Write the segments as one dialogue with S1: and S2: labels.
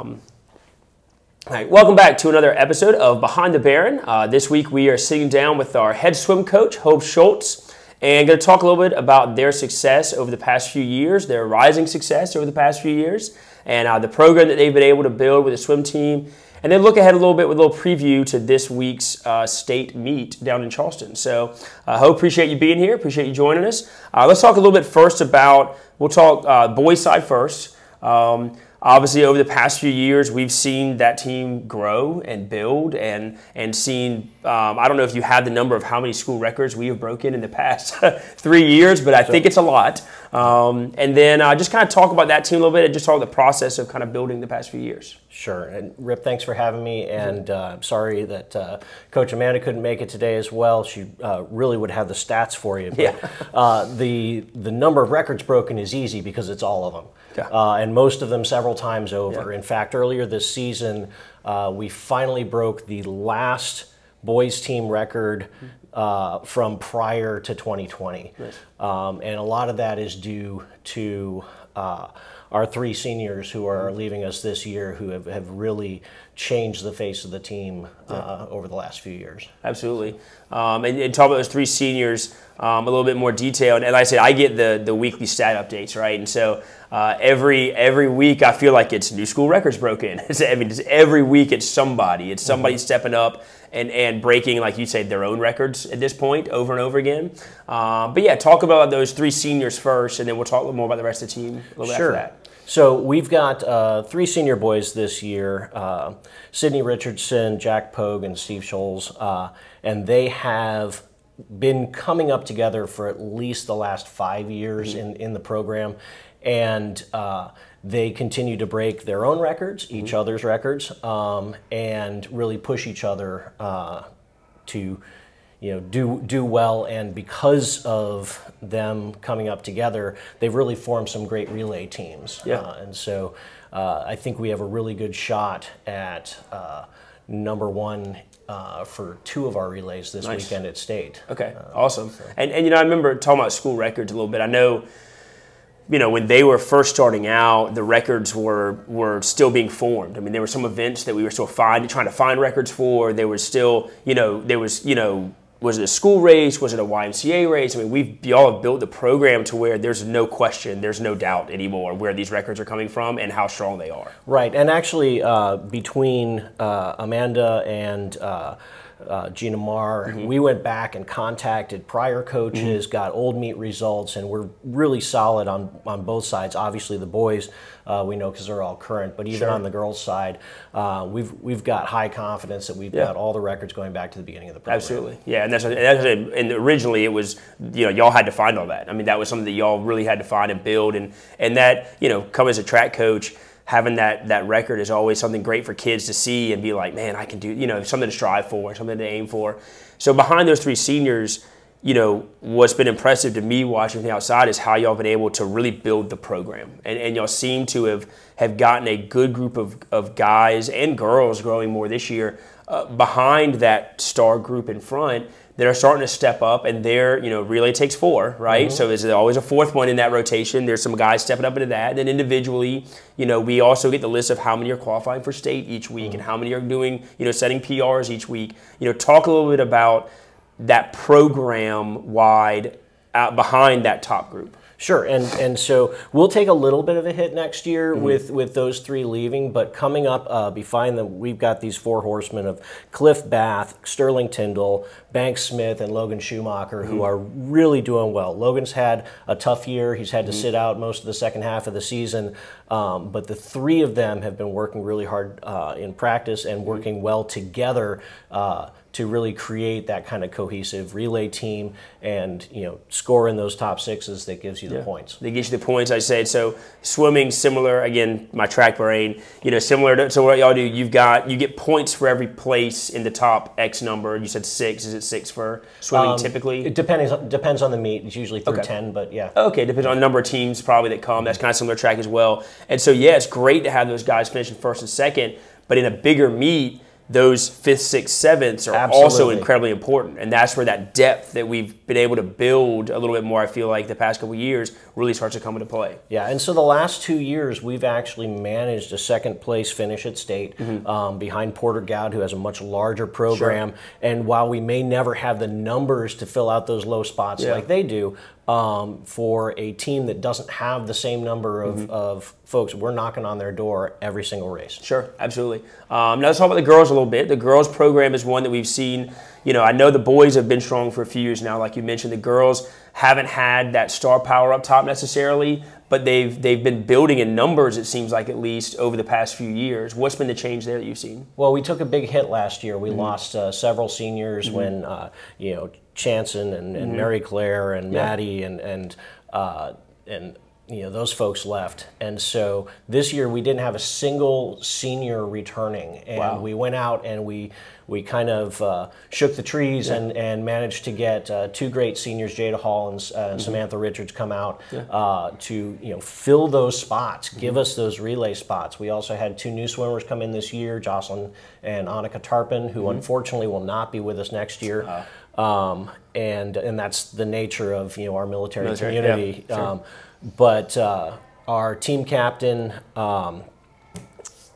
S1: Um, all right, welcome back to another episode of Behind the Baron. Uh, this week we are sitting down with our head swim coach, Hobe Scholz, and going to talk a little bit about their success over the past few years, their rising success over the past few years, and uh, the program that they've been able to build with the swim team. And then look ahead a little bit with a little preview to this week's uh, state meet down in Charleston. So, uh, Hobe, appreciate you being here. Appreciate you joining us. Uh, let's talk a little bit first about, we'll talk uh, boys' side first. Um, obviously over the past few years we've seen that team grow and build and and seen um, i don't know if you had the number of how many school records we have broken in the past three years but i think it's a lot um, and then uh, just kind of talk about that team a little bit and just talk the process of kind of building the past few years
S2: Sure. And Rip, thanks for having me. And uh, I'm sorry that uh, Coach Amanda couldn't make it today as well. She uh, really would have the stats for you. But
S1: Yeah.
S2: uh, the the number of records broken is easy because it's all of them,
S1: Yeah.
S2: uh, and most of them several times over.
S1: Yeah.
S2: In fact, earlier this season, uh, we finally broke the last boys team record. Uh, from prior to 2020, um, and a lot of that is due to uh, our three seniors who are leaving us this year who have, have really changed the face of the team uh, over the last few years.
S1: Absolutely. Um, and, and talk about those three seniors um, a little bit more detail. And, like I said, I get the, the weekly stat updates, right? And so uh, every every week I feel like it's new school records broken. I mean, every week it's somebody. It's somebody stepping up and, and breaking, like you said, their own records at this point over and over again. Um, but yeah, talk about those three seniors first, and then we'll talk a little more about the rest of the team a little bit after that.
S2: So we've got uh, three senior boys this year: uh, Sydney Richardson, Jack Pogue, and Steve Scholes, uh, and they have been coming up together for at least the last five years in, in the program, and uh, they continue to break their own records, each other's records, um, and really push each other uh, to you know do do well and because of them coming up together they've really formed some great relay teams
S1: Yeah.
S2: Uh, and so uh, I think we have a really good shot at uh, number one uh, for two of our relays this
S1: Nice.
S2: weekend at state
S1: Okay, awesome. And, and you know, I remember talking about school records a little bit. I know, you know, when they were first starting out, the records were were still being formed. I mean, there were some events that we were still find, trying to find records for. There was still, you know, there was, you know, was it a school race? Was it a YMCA race? I mean, we've y'all have built the program to where there's no question, there's no doubt anymore where these records are coming from and how strong they are.
S2: Right, and actually, uh, between uh, Amanda and uh, Gina Marr,
S1: Mm-hmm.
S2: we went back and contacted prior coaches, got old meet results, and we're really solid on, on both sides. Obviously, the boys uh, we know because they're all current, but even
S1: Sure.
S2: on the girls' side, uh, we've we've got high confidence that we've
S1: Yeah.
S2: got all the records going back to the beginning of the program.
S1: Absolutely, yeah, and that's, and that's and originally it was you know y'all had to find all that. I mean that was something that y'all really had to find and build, and and that you know come as a track coach, having that that record is always something great for kids to see and be like, man, I can do you know something to strive for, something to aim for. So behind those three seniors, you know what's been impressive to me watching from the outside is how y'all been able to really build the program, and and y'all seem to have have gotten a good group of of guys and girls growing more this year uh, behind that star group in front that are starting to step up and they're you know relay takes four right? Mm-hmm. So there's always a fourth one in that rotation? There's some guys stepping up into that. And then individually you know we also get the list of how many are qualifying for state each week mm-hmm. and how many are doing you know setting prs each week. You know talk a little bit about that program wide out behind that top group
S2: Sure, and and so we'll take a little bit of a hit next year with with those three leaving, but coming up uh, behind them, we've got these four horsemen of Cliff Bath, Sterling Tyndall, Bank Smith, and Logan Schumacher, who are really doing well. Logan's had a tough year; he's had to sit out most of the second half of the season, um, but the three of them have been working really hard uh, in practice and working well together. Uh, to really create that kind of cohesive relay team and you know score in those top sixes that gives you the points.
S1: They get you the points. I said so. Swimming similar again. My track brain, you know, similar to, to what y'all do. You've got you get points for every place in the top X number. You said six. Is it six for swimming um, typically?
S2: It depends depends on the meet. It's usually through
S1: Okay.
S2: ten, but yeah.
S1: Okay, depends on the number of teams probably that come. That's kind of similar track as well. And so yeah, it's great to have those guys finishing first and second. But in a bigger meet, those fifth, sixth, sevenths are also incredibly important, and that's where that depth that we've been able to build a little bit more. I feel like the past couple of years really starts to come into play.
S2: Yeah, and so the last two years, we've actually managed a second place finish at state
S1: Mm-hmm.
S2: um, behind Porter Gaud, who has a much larger program. And while we may never have the numbers to fill out those low spots
S1: Yeah.
S2: like they do, um, for a team that doesn't have the same number of,
S1: Mm-hmm.
S2: of folks, we're knocking on their door every single race.
S1: Sure, absolutely. Um, now let's talk about the girls a little bit. The girls program is one that we've seen. You know, I know the boys have been strong for a few years now, like you mentioned. The girls haven't had that star power up top necessarily, but they've they've been building in numbers. It seems like at least over the past few years. What's been the change there that you've seen?
S2: Well, we took a big hit last year.
S1: Mm-hmm.
S2: We lost uh, several seniors when, uh, you know, Chanson and,
S1: Mm-hmm.
S2: Mary Claire and Maddie and and uh, and you know those folks left. And so this year we didn't have a single senior returning, and
S1: Wow.
S2: we went out and we we kind of uh, shook the trees and, and managed to get uh, two great seniors, Jada Hall and, uh,
S1: Mm-hmm.
S2: Samantha Richards, come out uh, to you know fill those spots,
S1: Mm-hmm.
S2: give us those relay spots. We also had two new swimmers come in this year, Jocelyn and Annika Tarpin, who
S1: Mm-hmm.
S2: unfortunately will not be with us next year.
S1: Uh.
S2: Um, and and that's the nature of you know our military,
S1: Military, yeah,
S2: community.
S1: sure.
S2: Um, but uh, our team captain. Um,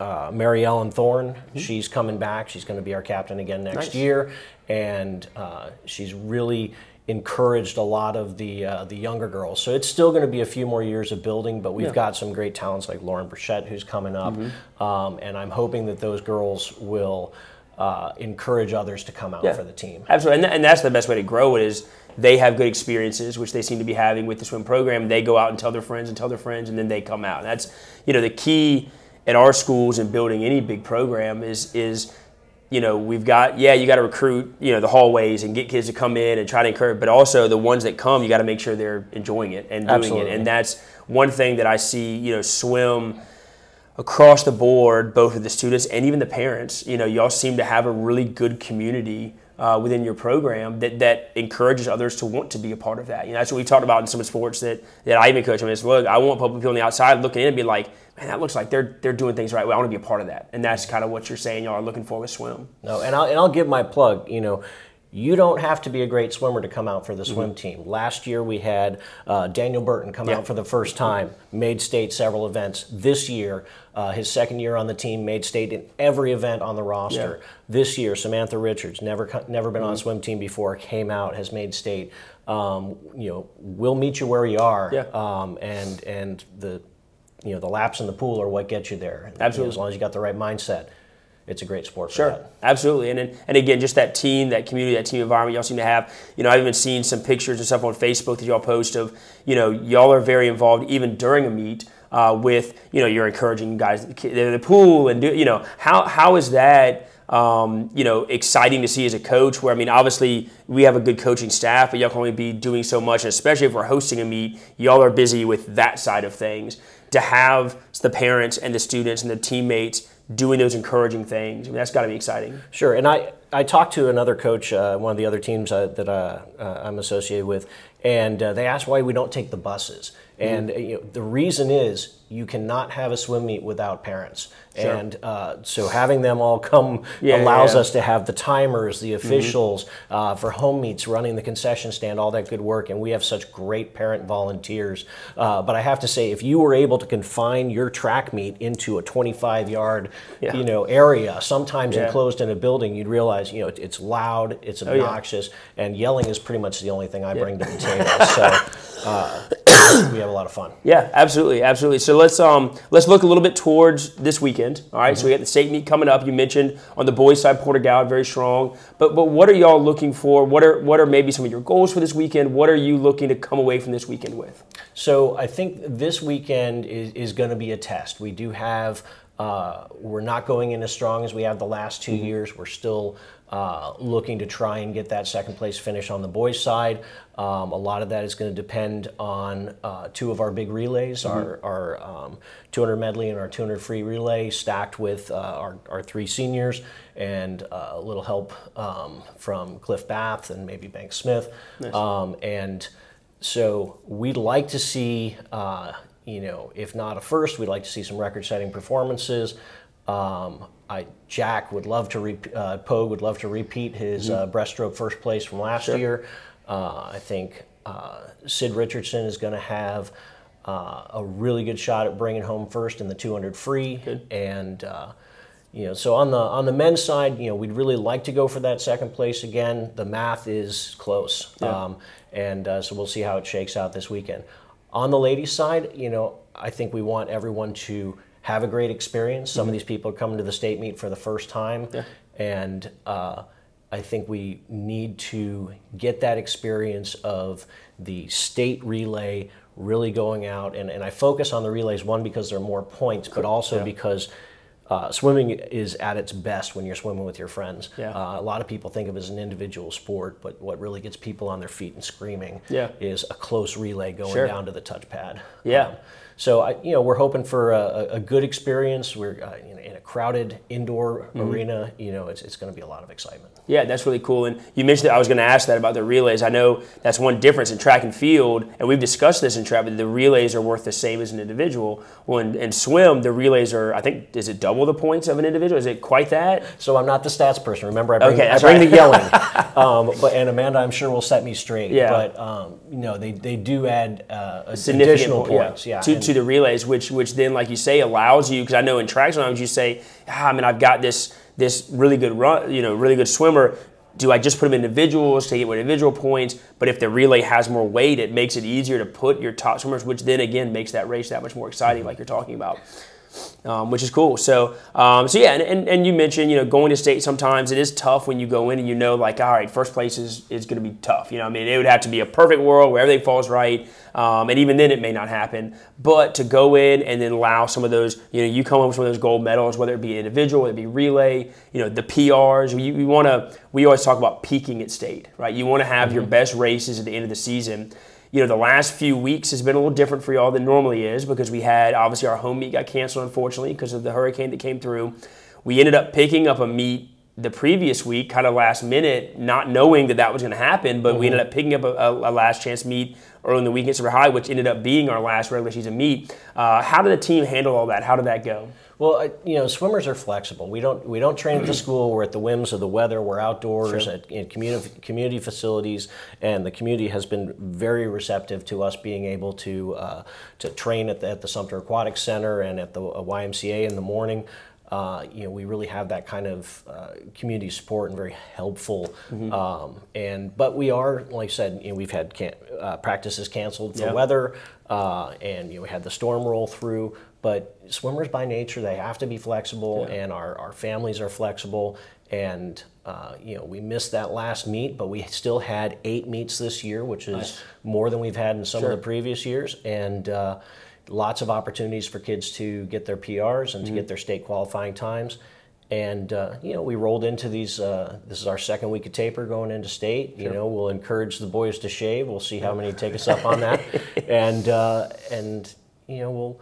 S2: uh, Mary Ellen Thorne. She's coming back. She's going to be our captain again next
S1: Nice.
S2: year, and uh, she's really encouraged a lot of the uh, the younger girls. So it's still going to be a few more years of building, but we've
S1: Yeah.
S2: got some great talents like Lauren Burchette who's coming up, um, and I'm hoping that those girls will. Uh, encourage others to come out
S1: Yeah.
S2: for the team.
S1: Absolutely, and, th- and that's the best way to grow it is they have good experiences, which they seem to be having with the swim program. They go out and tell their friends and tell their friends, and then they come out. And that's you know the key at our schools and building any big program is is you know we've got yeah you got to recruit you know the hallways and get kids to come in and try to encourage, but also the ones that come you got to make sure they're enjoying it and doing
S2: Absolutely.
S1: it. And that's one thing that I see you know swim across the board, both of the students and even the parents, you know, y'all seem to have a really good community uh, within your program that, that encourages others to want to be a part of that. You know, that's what we talked about in some sports that, that I even coach. I mean, it's, look, I want people on the outside looking in and be like, man, that looks like they're they're doing things right way. I want to be a part of that. And that's kind of what you're saying y'all are looking for with swim.
S2: No, and I'll, and I'll give my plug. You know, you don't have to be a great swimmer to come out for the swim team. Last year we had uh, Daniel Burton come
S1: Yeah.
S2: out for the first time, made state several events. This year, uh, his second year on the team, made state in every event on the roster.
S1: Yeah.
S2: This year, Samantha Richards, never never been on a swim team before, came out, has made state. Um, you know, we'll meet you where you are.
S1: Yeah.
S2: Um, and and the you know the laps in the pool are what get you there. You know,
S1: Absolutely.
S2: as long as you got the right mindset, it's a great sport
S1: Sure,
S2: that.
S1: absolutely, and and and again, just that team, that community, that team environment y'all seem to have. You know, I've even seen some pictures and stuff on Facebook that y'all post of, you know, y'all are very involved even during a meet uh, with, you know, you're encouraging guys to the, the pool and do, you know, how how is that? Um, you know, exciting to see as a coach. Where I mean, obviously we have a good coaching staff, but y'all can only be doing so much. And especially if we're hosting a meet, y'all are busy with that side of things. To have the parents and the students and the teammates doing those encouraging things, I mean, that's got to be exciting.
S2: Sure, and I, I talked to another coach, uh, one of the other teams uh, that uh, uh, I'm associated with, and uh, they asked why we don't take the buses.
S1: Mm-hmm.
S2: And you know, the reason is you cannot have a swim meet without parents. And uh, so having them all come
S1: Yeah,
S2: allows
S1: yeah.
S2: us to have the timers, the
S1: Mm-hmm.
S2: officials uh, for home meets, running the concession stand, all that good work. And we have such great parent volunteers. Uh, but I have to say, if you were able to confine your track meet into a 25 yard,
S1: Yeah.
S2: you know, area, sometimes enclosed in a building, you'd realize, you know, it, it's loud, it's
S1: Oh,
S2: obnoxious, and yelling is pretty much the only thing I bring to the table. So uh, we have a lot of fun.
S1: Yeah, absolutely, absolutely. So let's um let's look a little bit towards this weekend. All right? so we got the state meet coming up. You mentioned on the boys' side, Porter Gaud very strong. But but what are y'all looking for? What are what are maybe some of your goals for this weekend? What are you looking to come away from this weekend with?
S2: So I think this weekend is, is going to be a test. We do have, uh, we're not going in as strong as we have the last 2 years. We're still uh, looking to try and get that second place finish on the boys' side. Um, a lot of that is going to depend on uh, two of our big relays, our, our um, 200 medley and our 200 free relay, stacked with uh, our, our three seniors and uh, a little help um, from Cliff Bath and maybe Bank Smith. Um, and so we'd like to see, uh, you know, if not a first, we'd like to see some record-setting performances. Um, I, Jack would love to, re- uh, Pogue would love to repeat his uh, breaststroke first place from last year. Uh, I think uh, Sid Richardson is going to have uh, a really good shot at bringing home first in the 200 free. And uh, you know, so on the on the men's side, you know, we'd really like to go for that second place again. The math is close, um, and uh, so we'll see how it shakes out this weekend. On the ladies' side, you know, I think we want everyone to have a great experience. Some of these people are coming to the state meet for the first time, and uh, I think we need to get that experience of the state relay really going out. And, and I focus on the relays, one, because there are more points, but also because uh, swimming is at its best when you're swimming with your friends.
S1: Yeah.
S2: Uh, a lot of people think of it as an individual sport, but what really gets people on their feet and screaming
S1: Yeah.
S2: is a close relay going
S1: Sure.
S2: down to the touchpad.
S1: Yeah.
S2: Um, so I, you know, we're hoping for a, a good experience. We're uh, in, in a crowded indoor
S1: Mm-hmm.
S2: arena. You know, it's, it's going to be a lot of excitement.
S1: Yeah, that's really cool. And you mentioned that I was going to ask that about the relays. I know that's one difference in track and field, and we've discussed this in track. But the relays are worth the same as an individual. Well, in, in swim, the relays are I think is it double the points of an individual? Is it quite that?
S2: So I'm not the stats person. Remember, I bring,
S1: Okay,
S2: I bring
S1: right.
S2: the yelling. um, but and Amanda, I'm sure will set me straight.
S1: Yeah.
S2: But um, you know, they, they do add uh,
S1: significant
S2: additional
S1: po-
S2: points. Yeah.
S1: to,
S2: and-
S1: to the relays, which which then, like you say, allows you because I know in track sometimes you say, ah, I mean, I've got this this really good run, you know, really good swimmer. Do I just put them individuals to get with individual points? But if the relay has more weight, it makes it easier to put your top swimmers, which then again makes that race that much more exciting, like you're talking about. Um, which is cool. So, um, so yeah, and, and, and you mentioned, you know, going to state sometimes it is tough when you go in and you know, like, all right, first place is, is going to be tough. You know, I mean, it would have to be a perfect world where everything falls right, um, and even then it may not happen. But to go in and then allow some of those, you know, you come home with some of those gold medals, whether it be individual, whether it be relay, you know, the PRs. You, you want to, we always talk about peaking at state, right? You want to have your best races at the end of the season you know, the last few weeks has been a little different for y'all than normally is because we had obviously our home meet got canceled unfortunately because of the hurricane that came through. We ended up picking up a meet the previous week, kind of last minute, not knowing that that was going to happen, but we ended up picking up a, a, a last chance meet early in the week at Sumter High, which ended up being our last regular season meet. Uh, how did the team handle all that? How did that go?
S2: Well, you know, swimmers are flexible. We don't we don't train at the school. We're at the whims of the weather. We're outdoors at in community community facilities, and the community has been very receptive to us being able to uh, to train at the, at the Sumter Aquatic Center and at the uh, YMCA in the morning. Uh, you know, we really have that kind of uh, community support and very helpful. Um, and but we are, like I said, you know, we've had can- uh, practices canceled for
S1: Yeah.
S2: weather, uh, and you know, we had the storm roll through. But swimmers by nature, they have to be flexible, and our, our families are flexible. And uh, you know, we missed that last meet, but we still had eight meets this year, which is more than we've had in some
S1: Sure.
S2: of the previous years. And uh, lots of opportunities for kids to get their PRs
S1: Mm-hmm.
S2: and to get their state qualifying times. And uh, you know, we rolled into these. Uh, this is our second week of taper going into state. You know, we'll encourage the boys to shave. We'll see how many take us up on that. and uh, and you know, we'll.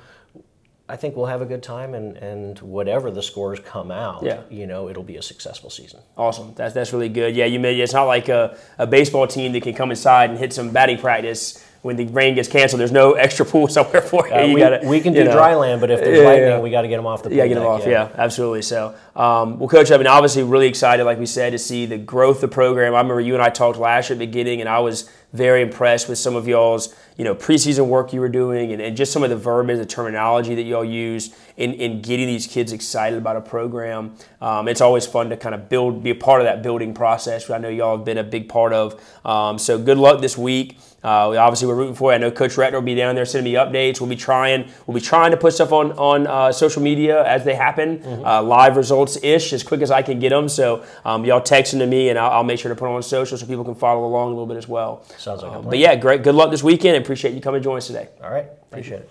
S2: I think we'll have a good time, and, and whatever the scores come out,
S1: Yeah.
S2: you know, it'll be a successful season.
S1: Awesome. That's that's really good. Yeah, you made it's not like a, a baseball team that can come inside and hit some batting practice when the rain gets canceled. There's no extra pool somewhere for you.
S2: Uh,
S1: you
S2: we,
S1: gotta,
S2: we can
S1: you
S2: do
S1: know.
S2: dry land, but if there's
S1: Yeah,
S2: lightning,
S1: yeah.
S2: we got to get them off the.
S1: Yeah, get them off. Yeah, absolutely. So, um, well, Coach, I mean, obviously, really excited, like we said, to see the growth of the program. I remember you and I talked last year at the beginning, and I was very impressed with some of y'all's, you know, preseason work you were doing, and, and just some of the verbiage, the terminology that y'all use in, in getting these kids excited about a program. Um, it's always fun to kind of build, be a part of that building process, which I know y'all have been a big part of. Um, so, good luck this week. Uh, we obviously we're rooting for you. I know Coach Rettner will be down there sending me updates. We'll be trying. We'll be trying to put stuff on on uh, social media as they happen, uh, live results ish as quick as I can get them. So um, y'all text them to me, and I'll, I'll make sure to put them on social so people can follow along a little bit as well.
S2: Sounds like a
S1: Um,
S2: plan.
S1: but yeah, great. Good luck this weekend. Appreciate you coming to join us today.
S2: All right, appreciate it.